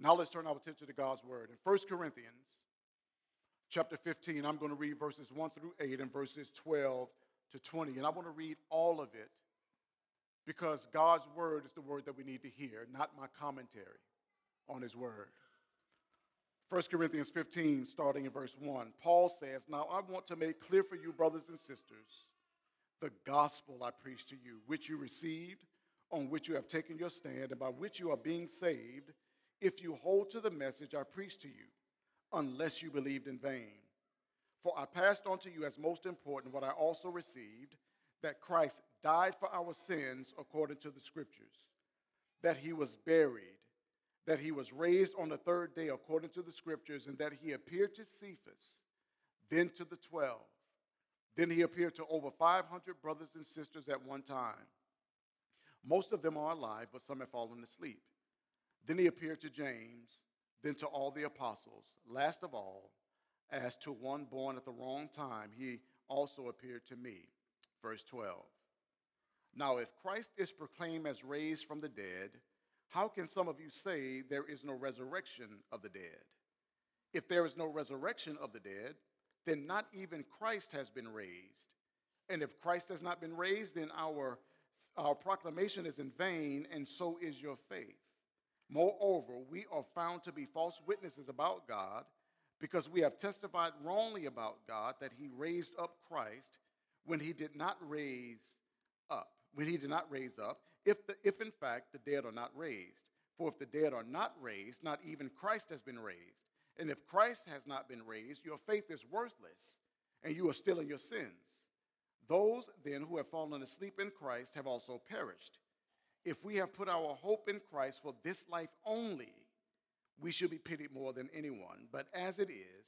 Now let's turn our attention to God's word. In 1 Corinthians chapter 15, I'm going to read verses 1 through 8 and verses 12 to 20. And I want to read all of it because God's word is the word that we need to hear, not my commentary on his word. 1 Corinthians 15, starting in verse 1, Paul says, Now I want to make clear for you, brothers and sisters, the gospel I preached to you, which you received, on which you have taken your stand, and by which you are being saved if you hold to the message I preached to you, unless you believed in vain. For I passed on to you as most important what I also received that Christ died for our sins according to the Scriptures, that he was buried, that he was raised on the third day according to the Scriptures, and that he appeared to Cephas, then to the twelve. Then he appeared to over 500 brothers and sisters at one time. Most of them are alive, but some have fallen asleep. Then he appeared to James, then to all the apostles. Last of all, as to one born at the wrong time, he also appeared to me. Verse 12. Now, if Christ is proclaimed as raised from the dead, how can some of you say there is no resurrection of the dead? If there is no resurrection of the dead, then not even Christ has been raised. And if Christ has not been raised, then our, our proclamation is in vain, and so is your faith. Moreover, we are found to be false witnesses about God because we have testified wrongly about God that he raised up Christ when he did not raise up, when he did not raise up, if, the, if in fact the dead are not raised. For if the dead are not raised, not even Christ has been raised. And if Christ has not been raised, your faith is worthless, and you are still in your sins. Those then who have fallen asleep in Christ have also perished. If we have put our hope in Christ for this life only, we should be pitied more than anyone. But as it is,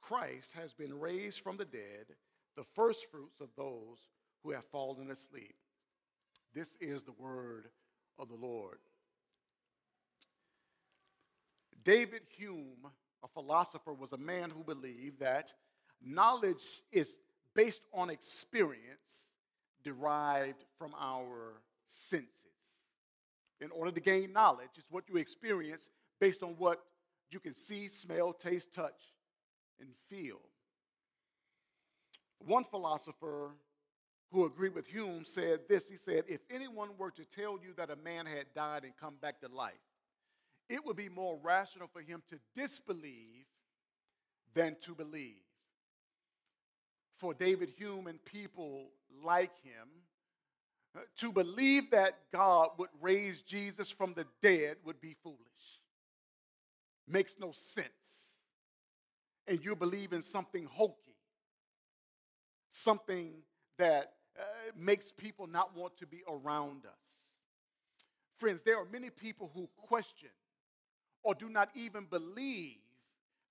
Christ has been raised from the dead, the firstfruits of those who have fallen asleep. This is the word of the Lord. David Hume, a philosopher, was a man who believed that knowledge is based on experience derived from our senses. In order to gain knowledge, it's what you experience based on what you can see, smell, taste, touch, and feel. One philosopher who agreed with Hume said this He said, If anyone were to tell you that a man had died and come back to life, it would be more rational for him to disbelieve than to believe. For David Hume and people like him, to believe that God would raise Jesus from the dead would be foolish makes no sense. And you believe in something hokey, something that uh, makes people not want to be around us. Friends, there are many people who question or do not even believe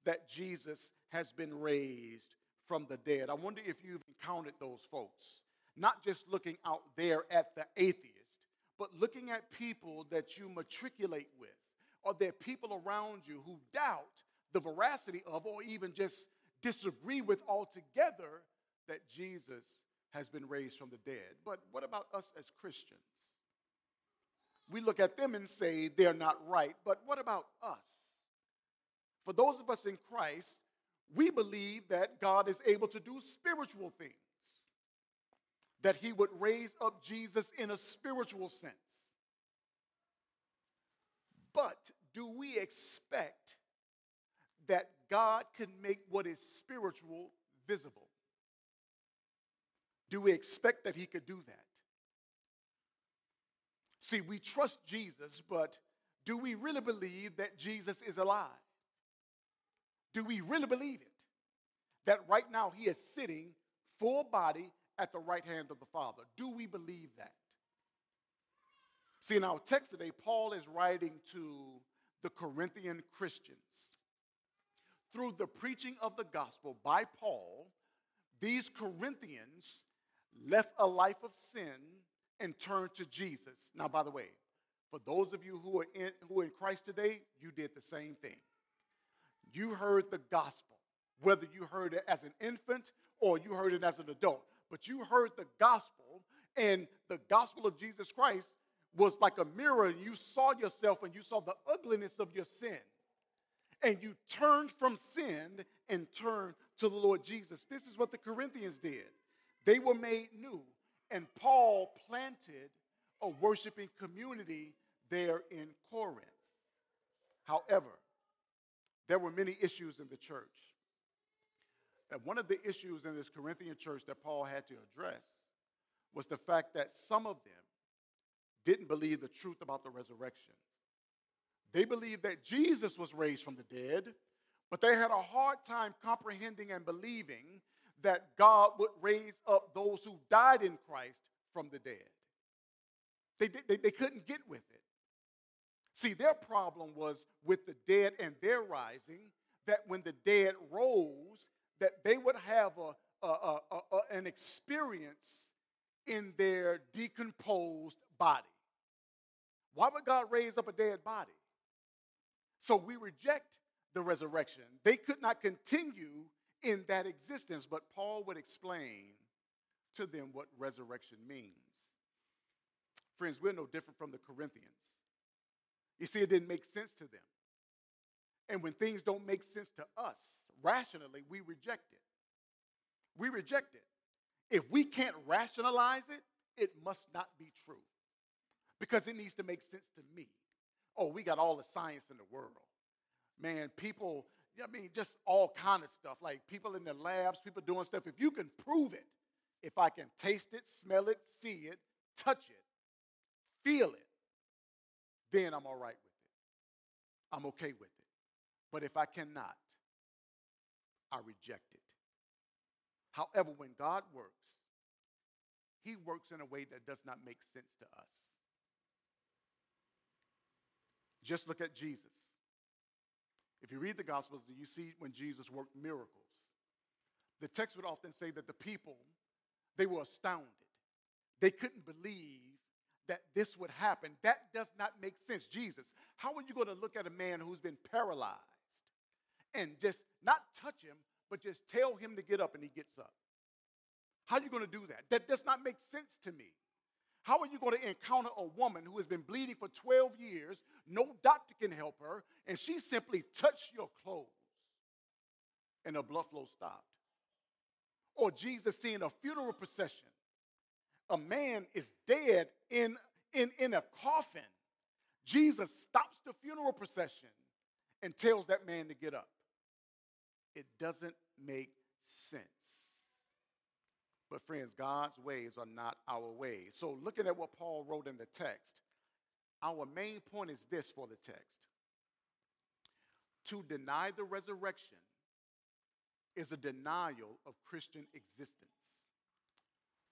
that Jesus has been raised from the dead. I wonder if you've encountered those folks, not just looking out there at the atheist, but looking at people that you matriculate with are there people around you who doubt the veracity of or even just disagree with altogether that Jesus has been raised from the dead? But what about us as Christians? We look at them and say they're not right, but what about us? For those of us in Christ, we believe that God is able to do spiritual things, that He would raise up Jesus in a spiritual sense. But do we expect that God can make what is spiritual visible? Do we expect that He could do that? See, we trust Jesus, but do we really believe that Jesus is alive? Do we really believe it? That right now He is sitting full body at the right hand of the Father. Do we believe that? See, in our text today, Paul is writing to the Corinthian Christians. Through the preaching of the gospel by Paul, these Corinthians left a life of sin and turned to Jesus. Now, by the way, for those of you who are in, who are in Christ today, you did the same thing. You heard the gospel, whether you heard it as an infant or you heard it as an adult, but you heard the gospel, and the gospel of Jesus Christ was like a mirror and you saw yourself and you saw the ugliness of your sin. And you turned from sin and turned to the Lord Jesus. This is what the Corinthians did. They were made new. And Paul planted a worshiping community there in Corinth. However, there were many issues in the church. And one of the issues in this Corinthian church that Paul had to address was the fact that some of them didn't believe the truth about the resurrection. They believed that Jesus was raised from the dead, but they had a hard time comprehending and believing that God would raise up those who died in Christ from the dead. They, they, they couldn't get with it. See, their problem was with the dead and their rising, that when the dead rose, that they would have a, a, a, an experience in their decomposed body. Why would God raise up a dead body? So we reject the resurrection. They could not continue in that existence, but Paul would explain to them what resurrection means. Friends, we're no different from the Corinthians. You see, it didn't make sense to them. And when things don't make sense to us, rationally, we reject it. We reject it. If we can't rationalize it, it must not be true because it needs to make sense to me. Oh, we got all the science in the world. Man, people, I mean, just all kind of stuff, like people in the labs, people doing stuff. If you can prove it, if I can taste it, smell it, see it, touch it, feel it, then I'm all right with it. I'm okay with it. But if I cannot, I reject it. However, when God works, He works in a way that does not make sense to us. Just look at Jesus. If you read the Gospels, you see when Jesus worked miracles. The text would often say that the people, they were astounded. They couldn't believe that this would happen. That does not make sense. Jesus, how are you going to look at a man who's been paralyzed and just not touch him, but just tell him to get up and he gets up? How are you going to do that? That does not make sense to me. How are you going to encounter a woman who has been bleeding for 12 years, no doctor can help her, and she simply touched your clothes and her blood flow stopped? Or Jesus seeing a funeral procession. A man is dead in, in, in a coffin. Jesus stops the funeral procession and tells that man to get up. It doesn't make sense. But, friends, God's ways are not our ways. So, looking at what Paul wrote in the text, our main point is this for the text to deny the resurrection is a denial of Christian existence.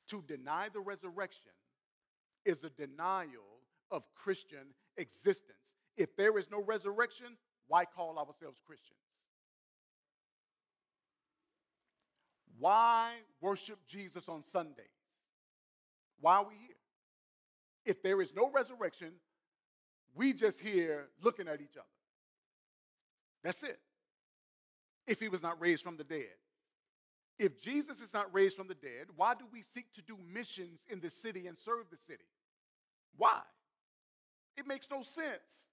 To deny the resurrection is a denial of Christian existence. If there is no resurrection, why call ourselves Christians? Why worship Jesus on Sundays? Why are we here? If there is no resurrection, we just here looking at each other. That's it. If he was not raised from the dead. If Jesus is not raised from the dead, why do we seek to do missions in the city and serve the city? Why? It makes no sense.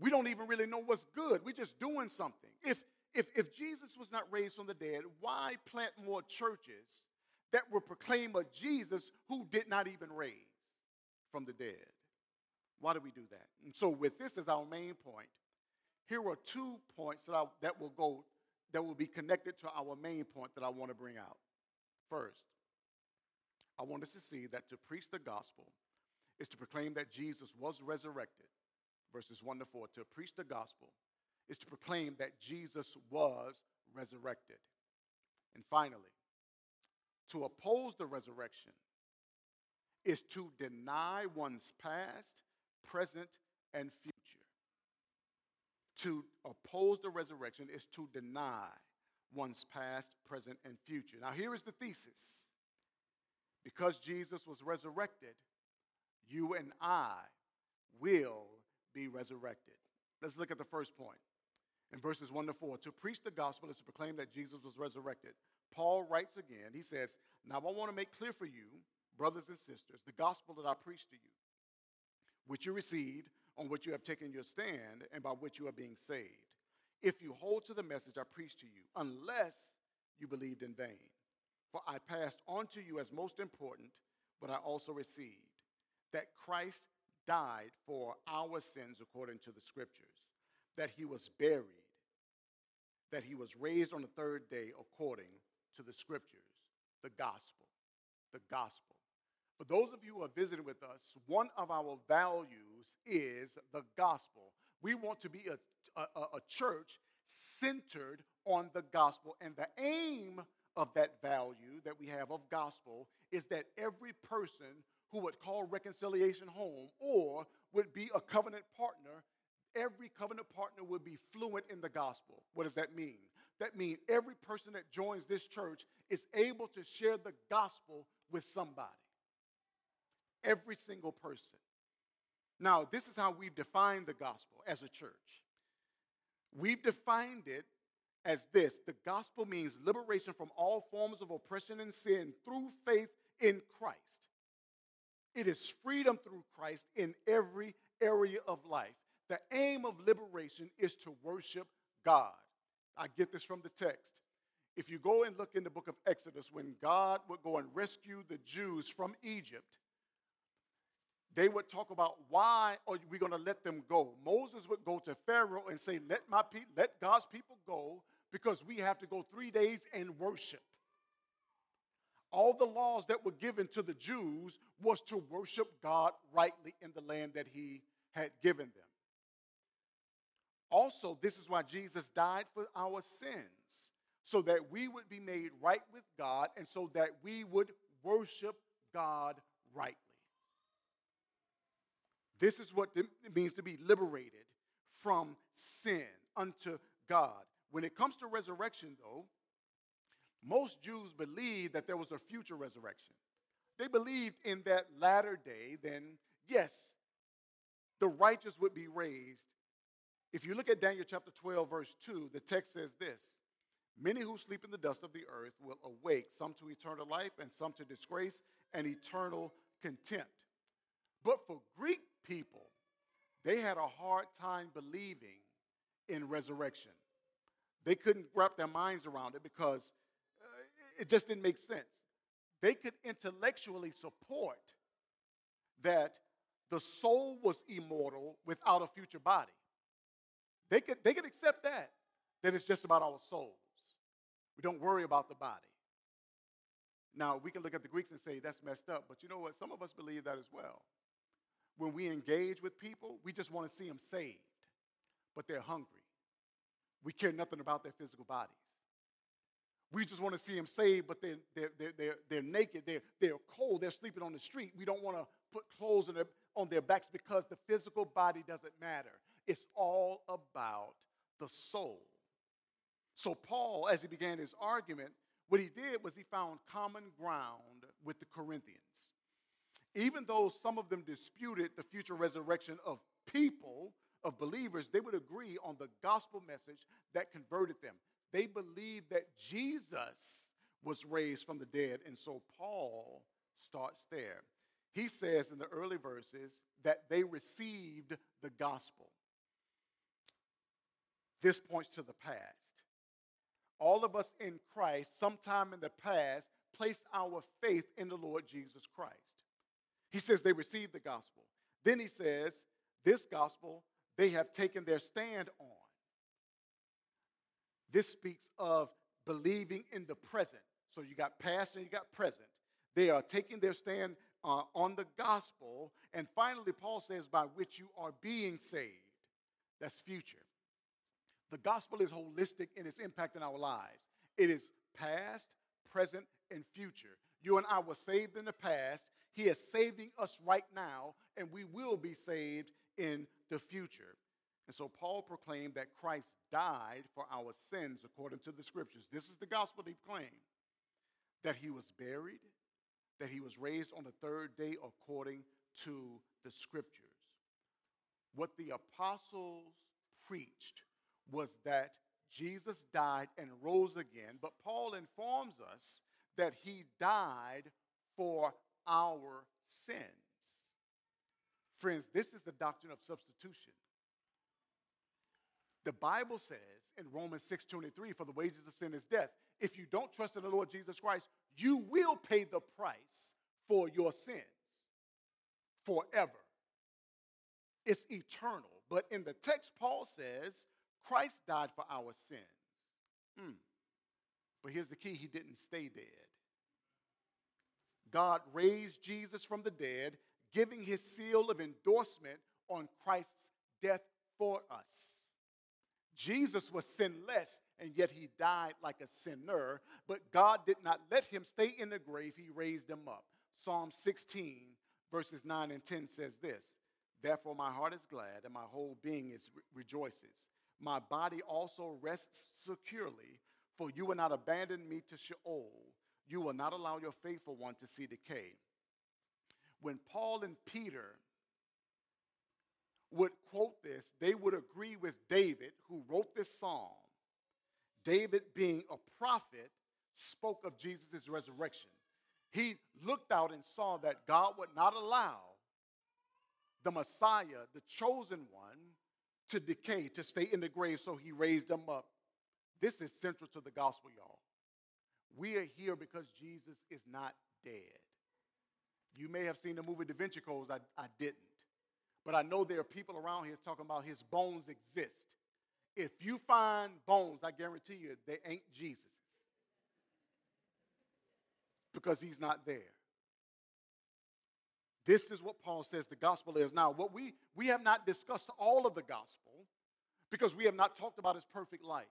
We don't even really know what's good. We're just doing something. If if, if Jesus was not raised from the dead, why plant more churches that will proclaim a Jesus who did not even raise from the dead? Why do we do that? And so, with this as our main point, here are two points that, I, that will go that will be connected to our main point that I want to bring out. First, I want us to see that to preach the gospel is to proclaim that Jesus was resurrected, verses 1 to 4. To preach the gospel is to proclaim that Jesus was resurrected. And finally, to oppose the resurrection is to deny one's past, present, and future. To oppose the resurrection is to deny one's past, present, and future. Now, here is the thesis because Jesus was resurrected, you and I will be resurrected. Let's look at the first point in verses 1 to 4. To preach the gospel is to proclaim that Jesus was resurrected. Paul writes again, he says, Now I want to make clear for you, brothers and sisters, the gospel that I preached to you, which you received, on which you have taken your stand, and by which you are being saved. If you hold to the message I preached to you, unless you believed in vain. For I passed on to you as most important what I also received that Christ died for our sins according to the scriptures, that he was buried, that he was raised on the third day according to the scriptures, the gospel, the gospel. For those of you who are visiting with us, one of our values is the gospel. We want to be a, a, a church centered on the gospel, and the aim of that value that we have of gospel is that every person who would call reconciliation home or would be a covenant partner, every covenant partner would be fluent in the gospel. What does that mean? That means every person that joins this church is able to share the gospel with somebody. Every single person. Now, this is how we've defined the gospel as a church. We've defined it as this the gospel means liberation from all forms of oppression and sin through faith in Christ. It is freedom through Christ in every area of life. The aim of liberation is to worship God. I get this from the text. If you go and look in the book of Exodus, when God would go and rescue the Jews from Egypt, they would talk about why are we going to let them go. Moses would go to Pharaoh and say, "Let my pe- let God's people go because we have to go 3 days and worship." All the laws that were given to the Jews was to worship God rightly in the land that he had given them. Also, this is why Jesus died for our sins, so that we would be made right with God and so that we would worship God rightly. This is what it means to be liberated from sin unto God. When it comes to resurrection, though, most Jews believed that there was a future resurrection. They believed in that latter day, then, yes, the righteous would be raised. If you look at Daniel chapter 12, verse 2, the text says this Many who sleep in the dust of the earth will awake, some to eternal life and some to disgrace and eternal contempt. But for Greek people, they had a hard time believing in resurrection. They couldn't wrap their minds around it because uh, it just didn't make sense. They could intellectually support that the soul was immortal without a future body. They could, they could accept that, that it's just about our souls. We don't worry about the body. Now, we can look at the Greeks and say that's messed up, but you know what? Some of us believe that as well when we engage with people, we just want to see them saved, but they're hungry. We care nothing about their physical bodies. We just want to see them saved, but they're, they're, they're, they're, they're naked, they're, they're cold, they're sleeping on the street. We don't want to put clothes on their, on their backs because the physical body doesn't matter. It's all about the soul. So, Paul, as he began his argument, what he did was he found common ground with the Corinthians even though some of them disputed the future resurrection of people, of believers, they would agree on the gospel message that converted them. They believed that Jesus was raised from the dead. And so Paul starts there. He says in the early verses that they received the gospel. This points to the past. All of us in Christ, sometime in the past, placed our faith in the Lord Jesus Christ. He says they received the gospel. Then he says, this gospel they have taken their stand on. This speaks of believing in the present. So you got past and you got present. They are taking their stand uh, on the gospel. And finally, Paul says, by which you are being saved. That's future. The gospel is holistic in its impact in our lives. It is past, present, and future. You and I were saved in the past, he is saving us right now, and we will be saved in the future. And so Paul proclaimed that Christ died for our sins according to the scriptures. This is the gospel he claimed that he was buried, that he was raised on the third day according to the scriptures. What the apostles preached was that Jesus died and rose again, but Paul informs us that he died for our sins. Friends, this is the doctrine of substitution. The Bible says in Romans 6:23, for the wages of sin is death. If you don't trust in the Lord Jesus Christ, you will pay the price for your sins forever. It's eternal. But in the text, Paul says Christ died for our sins. Hmm. But here's the key he didn't stay dead. God raised Jesus from the dead, giving his seal of endorsement on Christ's death for us. Jesus was sinless, and yet he died like a sinner, but God did not let him stay in the grave, he raised him up. Psalm 16, verses 9 and 10 says this Therefore, my heart is glad, and my whole being is re- rejoices. My body also rests securely, for you will not abandon me to Sheol. You will not allow your faithful one to see decay. When Paul and Peter would quote this, they would agree with David, who wrote this psalm. David, being a prophet, spoke of Jesus' resurrection. He looked out and saw that God would not allow the Messiah, the chosen one, to decay, to stay in the grave, so he raised them up. This is central to the gospel, y'all. We are here because Jesus is not dead. You may have seen the movie Da Vinci Codes, I, I didn't. But I know there are people around here talking about his bones exist. If you find bones, I guarantee you they ain't Jesus because he's not there. This is what Paul says the gospel is. Now, what we we have not discussed all of the gospel because we have not talked about his perfect life.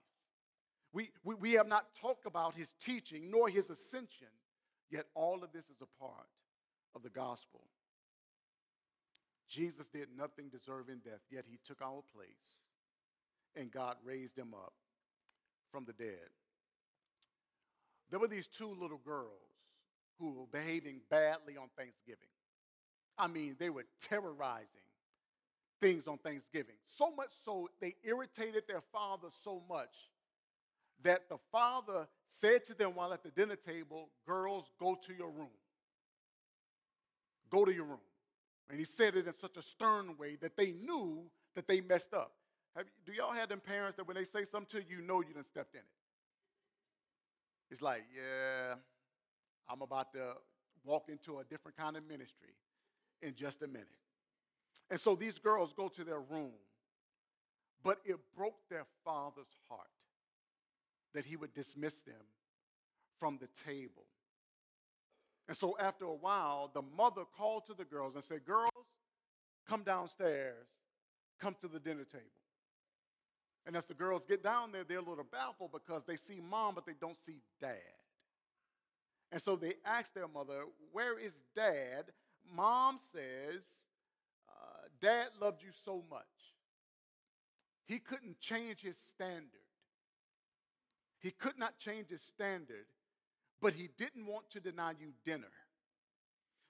We, we, we have not talked about his teaching nor his ascension, yet all of this is a part of the gospel. Jesus did nothing deserving death, yet he took our place, and God raised him up from the dead. There were these two little girls who were behaving badly on Thanksgiving. I mean, they were terrorizing things on Thanksgiving. So much so, they irritated their father so much that the father said to them while at the dinner table, Girls, go to your room. Go to your room. And he said it in such a stern way that they knew that they messed up. Have, do y'all have them parents that when they say something to you, you know you done stepped in it? It's like, yeah, I'm about to walk into a different kind of ministry in just a minute. And so these girls go to their room, but it broke their father's heart that he would dismiss them from the table. And so after a while, the mother called to the girls and said, Girls, come downstairs, come to the dinner table. And as the girls get down there, they're a little baffled because they see mom, but they don't see dad. And so they ask their mother, Where is dad? Mom says, uh, Dad loved you so much. He couldn't change his standard. He could not change his standard but he didn't want to deny you dinner.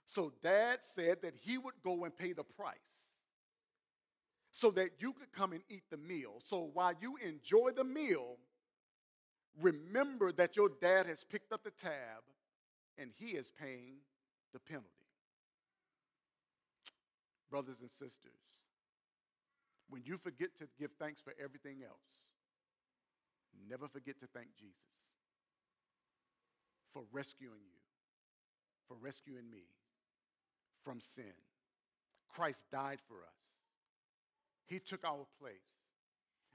So dad said that he would go and pay the price so that you could come and eat the meal. So while you enjoy the meal, remember that your dad has picked up the tab and he is paying the penalty. Brothers and sisters, when you forget to give thanks for everything else, never forget to thank Jesus for rescuing you, for rescuing me from sin. Christ died for us. He took our place.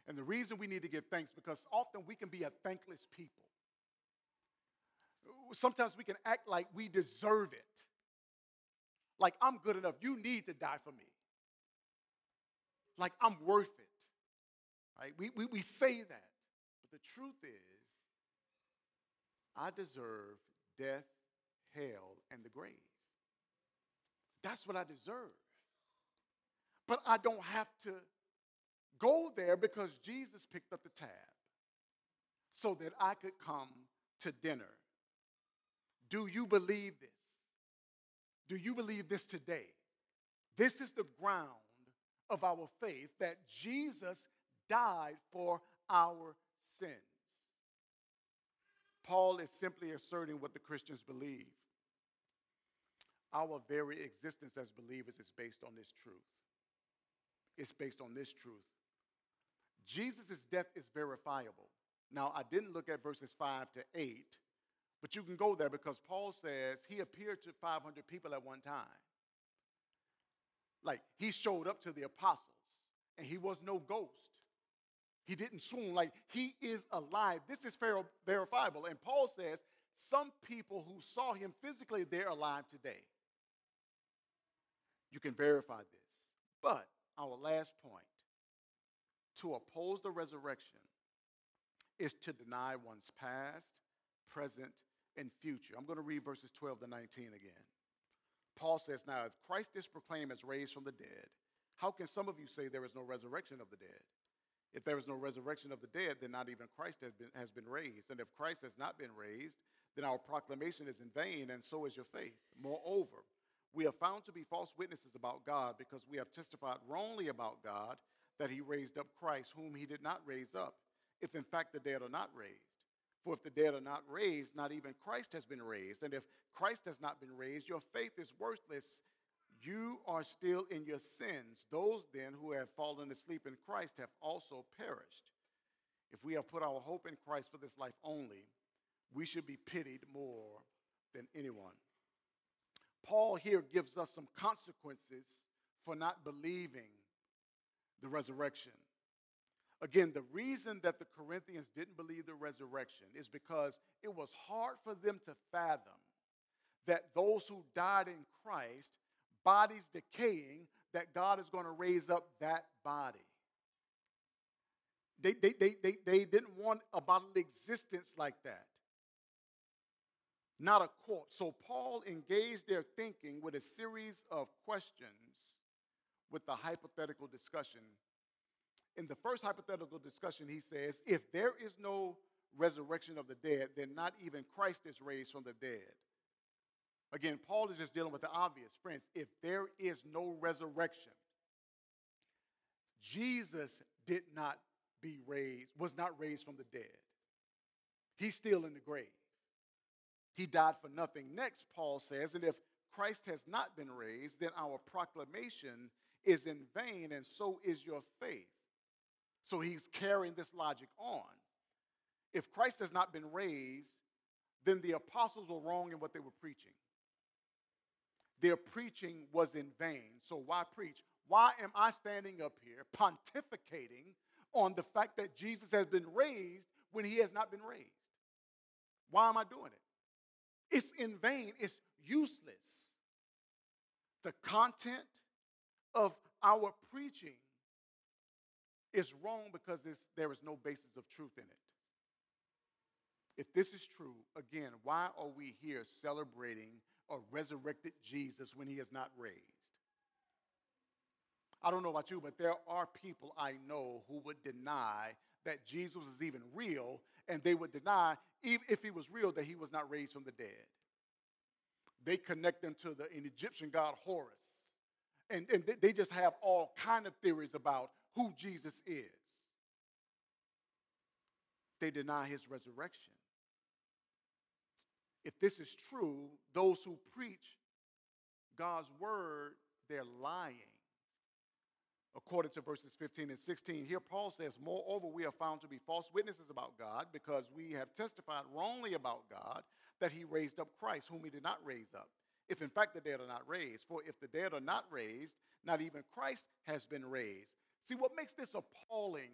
And the reason we need to give thanks because often we can be a thankless people. Sometimes we can act like we deserve it. Like I'm good enough. You need to die for me. Like I'm worth it. Right? We, we, we say that. But the truth is, I deserve death, hell, and the grave. That's what I deserve. But I don't have to go there because Jesus picked up the tab so that I could come to dinner. Do you believe this? Do you believe this today? This is the ground of our faith that Jesus died for our sins. Paul is simply asserting what the Christians believe. Our very existence as believers is based on this truth. It's based on this truth. Jesus' death is verifiable. Now, I didn't look at verses 5 to 8, but you can go there because Paul says he appeared to 500 people at one time. Like, he showed up to the apostles, and he was no ghost. He didn't swoon. Like, he is alive. This is verifiable. And Paul says some people who saw him physically, they're alive today. You can verify this. But our last point to oppose the resurrection is to deny one's past, present, and future. I'm going to read verses 12 to 19 again. Paul says, Now, if Christ is proclaimed as raised from the dead, how can some of you say there is no resurrection of the dead? If there is no resurrection of the dead, then not even Christ has been, has been raised. And if Christ has not been raised, then our proclamation is in vain, and so is your faith. Moreover, we are found to be false witnesses about God because we have testified wrongly about God that he raised up Christ, whom he did not raise up, if in fact the dead are not raised. For if the dead are not raised, not even Christ has been raised. And if Christ has not been raised, your faith is worthless. You are still in your sins. Those then who have fallen asleep in Christ have also perished. If we have put our hope in Christ for this life only, we should be pitied more than anyone. Paul here gives us some consequences for not believing the resurrection. Again, the reason that the Corinthians didn't believe the resurrection is because it was hard for them to fathom that those who died in Christ, bodies decaying, that God is going to raise up that body. They, they, they, they, they didn't want a bodily existence like that not a court. So Paul engaged their thinking with a series of questions with the hypothetical discussion. In the first hypothetical discussion, he says, if there is no resurrection of the dead, then not even Christ is raised from the dead. Again, Paul is just dealing with the obvious. Friends, if there is no resurrection, Jesus did not be raised, was not raised from the dead. He's still in the grave. He died for nothing. Next, Paul says, and if Christ has not been raised, then our proclamation is in vain, and so is your faith. So he's carrying this logic on. If Christ has not been raised, then the apostles were wrong in what they were preaching. Their preaching was in vain. So why preach? Why am I standing up here pontificating on the fact that Jesus has been raised when he has not been raised? Why am I doing it? It's in vain, it's useless. The content of our preaching is wrong because there is no basis of truth in it. If this is true, again, why are we here celebrating a resurrected Jesus when he is not raised? I don't know about you, but there are people I know who would deny that Jesus is even real, and they would deny, even if he was real, that he was not raised from the dead. They connect him to the, an Egyptian god Horus. And, and they just have all kind of theories about who Jesus is. They deny his resurrection. If this is true, those who preach God's word, they're lying according to verses 15 and 16. Here, Paul says, Moreover, we are found to be false witnesses about God because we have testified wrongly about God that he raised up Christ, whom he did not raise up. If in fact the dead are not raised, for if the dead are not raised, not even Christ has been raised. See, what makes this appalling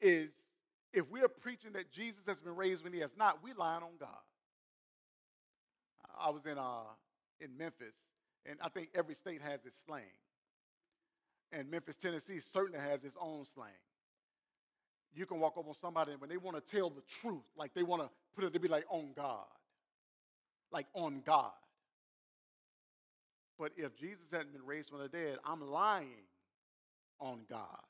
is if we are preaching that Jesus has been raised when he has not, we lying on God. I was in, uh, in Memphis, and I think every state has its slang and Memphis, Tennessee certainly has its own slang. You can walk up on somebody and when they want to tell the truth, like they want to put it to be like on God, like on God. But if Jesus hadn't been raised from the dead, I'm lying on God.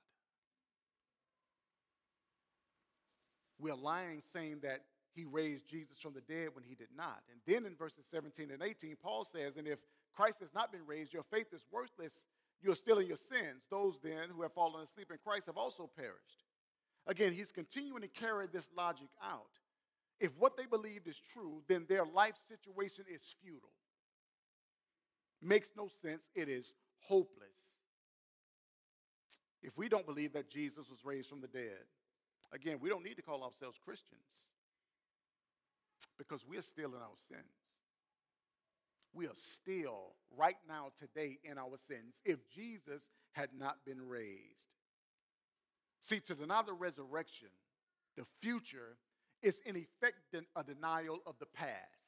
We're lying saying that he raised Jesus from the dead when he did not. And then in verses 17 and 18, Paul says, And if Christ has not been raised, your faith is worthless you are still in your sins. Those then who have fallen asleep in Christ have also perished. Again, he's continuing to carry this logic out. If what they believed is true, then their life situation is futile. makes no sense, it is hopeless. If we don't believe that Jesus was raised from the dead, again, we don't need to call ourselves Christians because we are still in our sins. We are still, right now, today, in our sins if Jesus had not been raised. See, to deny the resurrection, the future, is in effect a denial of the past.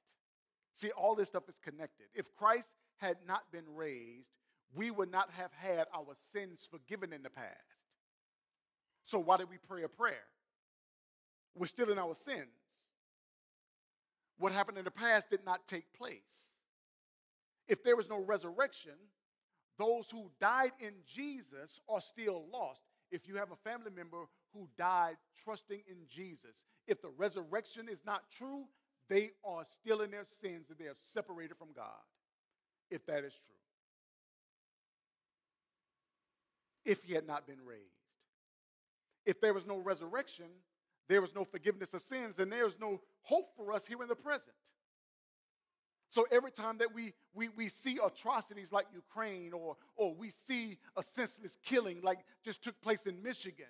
See, all this stuff is connected. If Christ had not been raised, we would not have had our sins forgiven in the past. So, why did we pray a prayer? We're still in our sins. What happened in the past did not take place. If there was no resurrection, those who died in Jesus are still lost. If you have a family member who died trusting in Jesus, if the resurrection is not true, they are still in their sins and they are separated from God, if that is true. If he had not been raised. If there was no resurrection, there was no forgiveness of sins, and there is no hope for us here in the present. So every time that we, we, we see atrocities like Ukraine or, or we see a senseless killing like just took place in Michigan,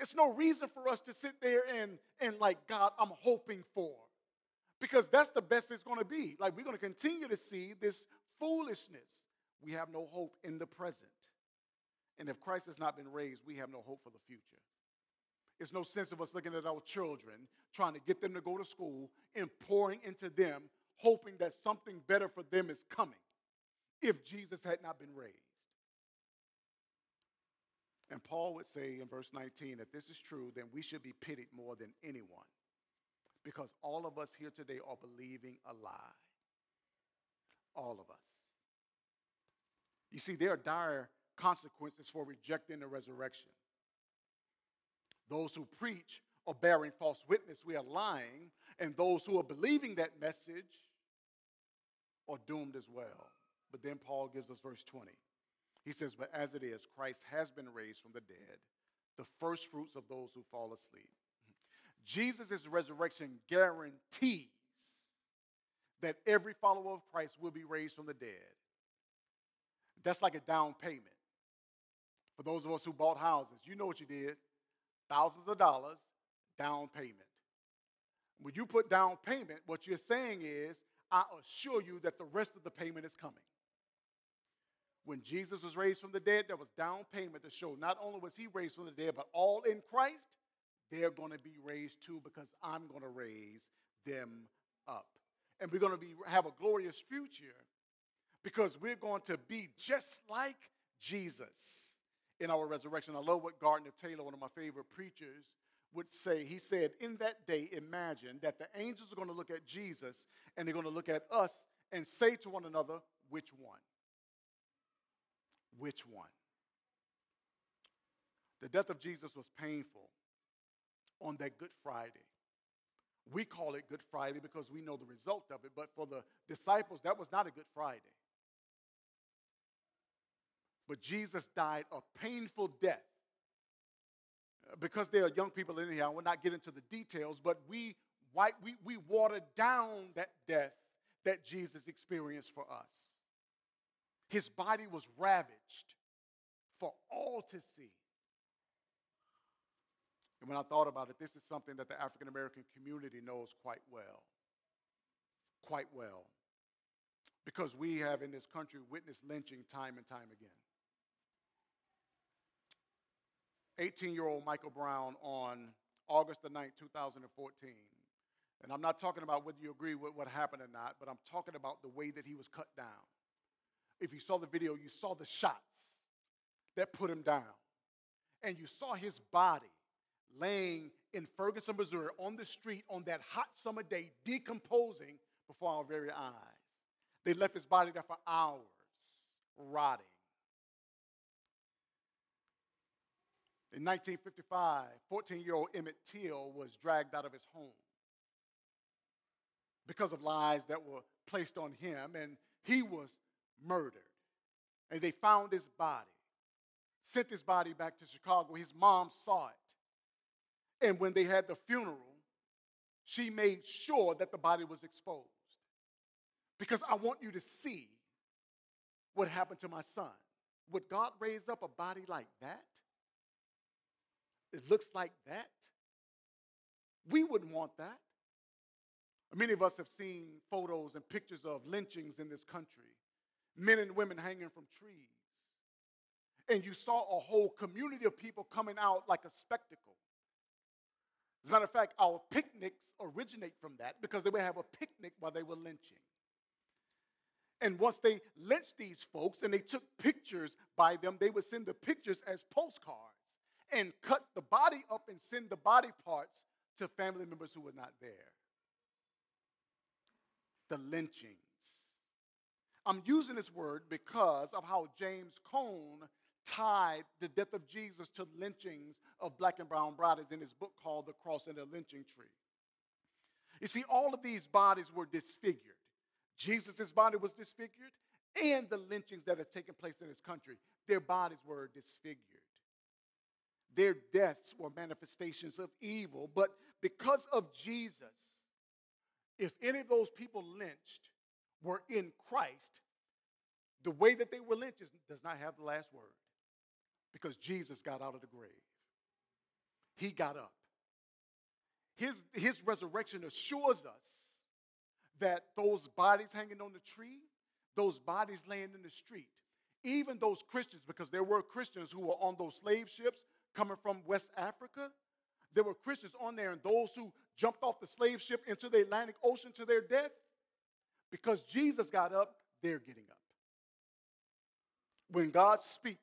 it's no reason for us to sit there and, and like, God, I'm hoping for. Because that's the best it's going to be. Like, we're going to continue to see this foolishness. We have no hope in the present. And if Christ has not been raised, we have no hope for the future. It's no sense of us looking at our children, trying to get them to go to school, and pouring into them, hoping that something better for them is coming if Jesus had not been raised. And Paul would say in verse 19, if this is true, then we should be pitied more than anyone because all of us here today are believing a lie. All of us. You see, there are dire consequences for rejecting the resurrection. Those who preach are bearing false witness, we are lying, and those who are believing that message are doomed as well. But then Paul gives us verse 20. He says, But as it is, Christ has been raised from the dead, the first fruits of those who fall asleep. Jesus' resurrection guarantees that every follower of Christ will be raised from the dead. That's like a down payment. For those of us who bought houses, you know what you did thousands of dollars down payment. When you put down payment, what you're saying is, I assure you that the rest of the payment is coming. When Jesus was raised from the dead, there was down payment to show not only was he raised from the dead, but all in Christ, they're going to be raised too because I'm going to raise them up. And we're going to be, have a glorious future because we're going to be just like Jesus in our resurrection. I love what Gardner Taylor, one of my favorite preachers, would say. He said, In that day, imagine that the angels are going to look at Jesus and they're going to look at us and say to one another, Which one? Which one? The death of Jesus was painful on that Good Friday. We call it Good Friday because we know the result of it, but for the disciples, that was not a Good Friday. But Jesus died a painful death. Because there are young people in here, I will not get into the details, but we, we, we watered down that death that Jesus experienced for us. His body was ravaged for all to see. And when I thought about it, this is something that the African American community knows quite well. Quite well. Because we have in this country witnessed lynching time and time again. 18 year old Michael Brown on August the 9th, 2014. And I'm not talking about whether you agree with what happened or not, but I'm talking about the way that he was cut down. If you saw the video, you saw the shots that put him down. And you saw his body laying in Ferguson, Missouri, on the street on that hot summer day, decomposing before our very eyes. They left his body there for hours, rotting. In 1955, 14 year old Emmett Till was dragged out of his home because of lies that were placed on him, and he was murdered. And they found his body, sent his body back to Chicago. His mom saw it. And when they had the funeral, she made sure that the body was exposed because I want you to see what happened to my son. Would God raise up a body like that? It looks like that? We wouldn't want that. Many of us have seen photos and pictures of lynchings in this country, men and women hanging from trees. And you saw a whole community of people coming out like a spectacle. As a matter of fact, our picnics originate from that because they would have a picnic while they were lynching. And once they lynched these folks and they took pictures by them, they would send the pictures as postcards and cut the body up and send the body parts to family members who were not there. The lynchings. I'm using this word because of how James Cone tied the death of Jesus to lynchings of black and brown bodies in his book called The Cross and the Lynching Tree. You see, all of these bodies were disfigured. Jesus' body was disfigured, and the lynchings that had taken place in his country, their bodies were disfigured. Their deaths were manifestations of evil, but because of Jesus, if any of those people lynched were in Christ, the way that they were lynched does not have the last word because Jesus got out of the grave. He got up. His, his resurrection assures us that those bodies hanging on the tree, those bodies laying in the street, even those Christians, because there were Christians who were on those slave ships coming from West Africa, there were Christians on there, and those who jumped off the slave ship into the Atlantic Ocean to their death, because Jesus got up, they're getting up. When God speaks,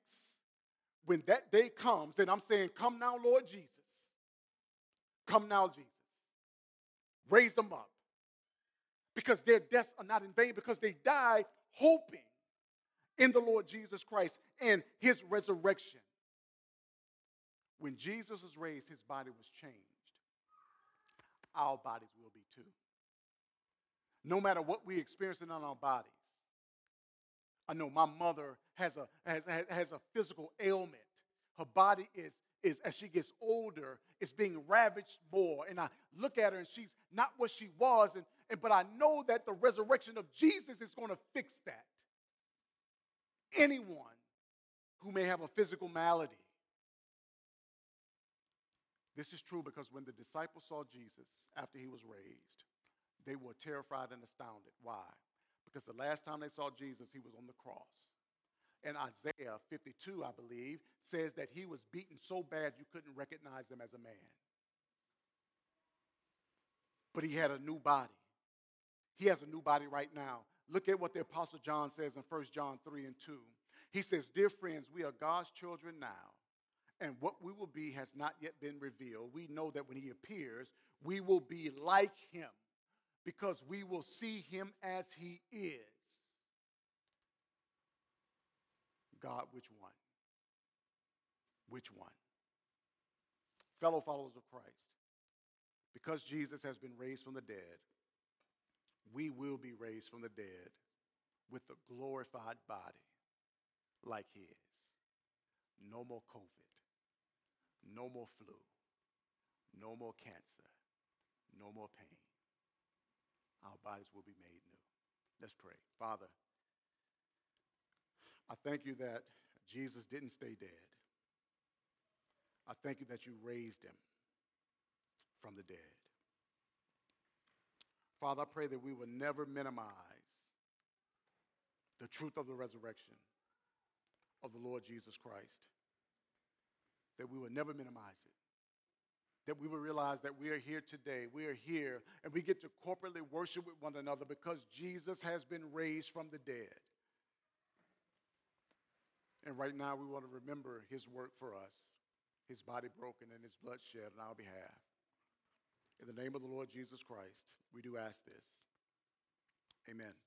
when that day comes, and I'm saying, Come now, Lord Jesus. Come now, Jesus. Raise them up. Because their deaths are not in vain, because they died hoping in the Lord Jesus Christ and his resurrection. When Jesus was raised, his body was changed. Our bodies will be too. No matter what we experience in our bodies, I know my mother has a, has, has a physical ailment. Her body is, is, as she gets older, is being ravaged more. And I look at her and she's not what she was. And, and, but I know that the resurrection of Jesus is going to fix that. Anyone who may have a physical malady. This is true because when the disciples saw Jesus after he was raised, they were terrified and astounded. Why? because the last time they saw Jesus, he was on the cross. And Isaiah 52, I believe, says that he was beaten so bad you couldn't recognize him as a man. But he had a new body. He has a new body right now. Look at what the Apostle John says in 1 John 3 and 2. He says, Dear friends, we are God's children now, and what we will be has not yet been revealed. We know that when he appears, we will be like him because we will see him as he is. God, which one? Which one? Fellow followers of Christ, because Jesus has been raised from the dead, we will be raised from the dead with a glorified body like his. No more COVID, no more flu, no more cancer, no more pain our bodies will be made new. Let's pray. Father, I thank you that Jesus didn't stay dead. I thank you that you raised him from the dead. Father, I pray that we will never minimize the truth of the resurrection of the Lord Jesus Christ, that we will never minimize it that we will realize that we are here today. We are here and we get to corporately worship with one another because Jesus has been raised from the dead. And right now we want to remember his work for us, his body broken and his blood shed on our behalf. In the name of the Lord Jesus Christ, we do ask this. Amen.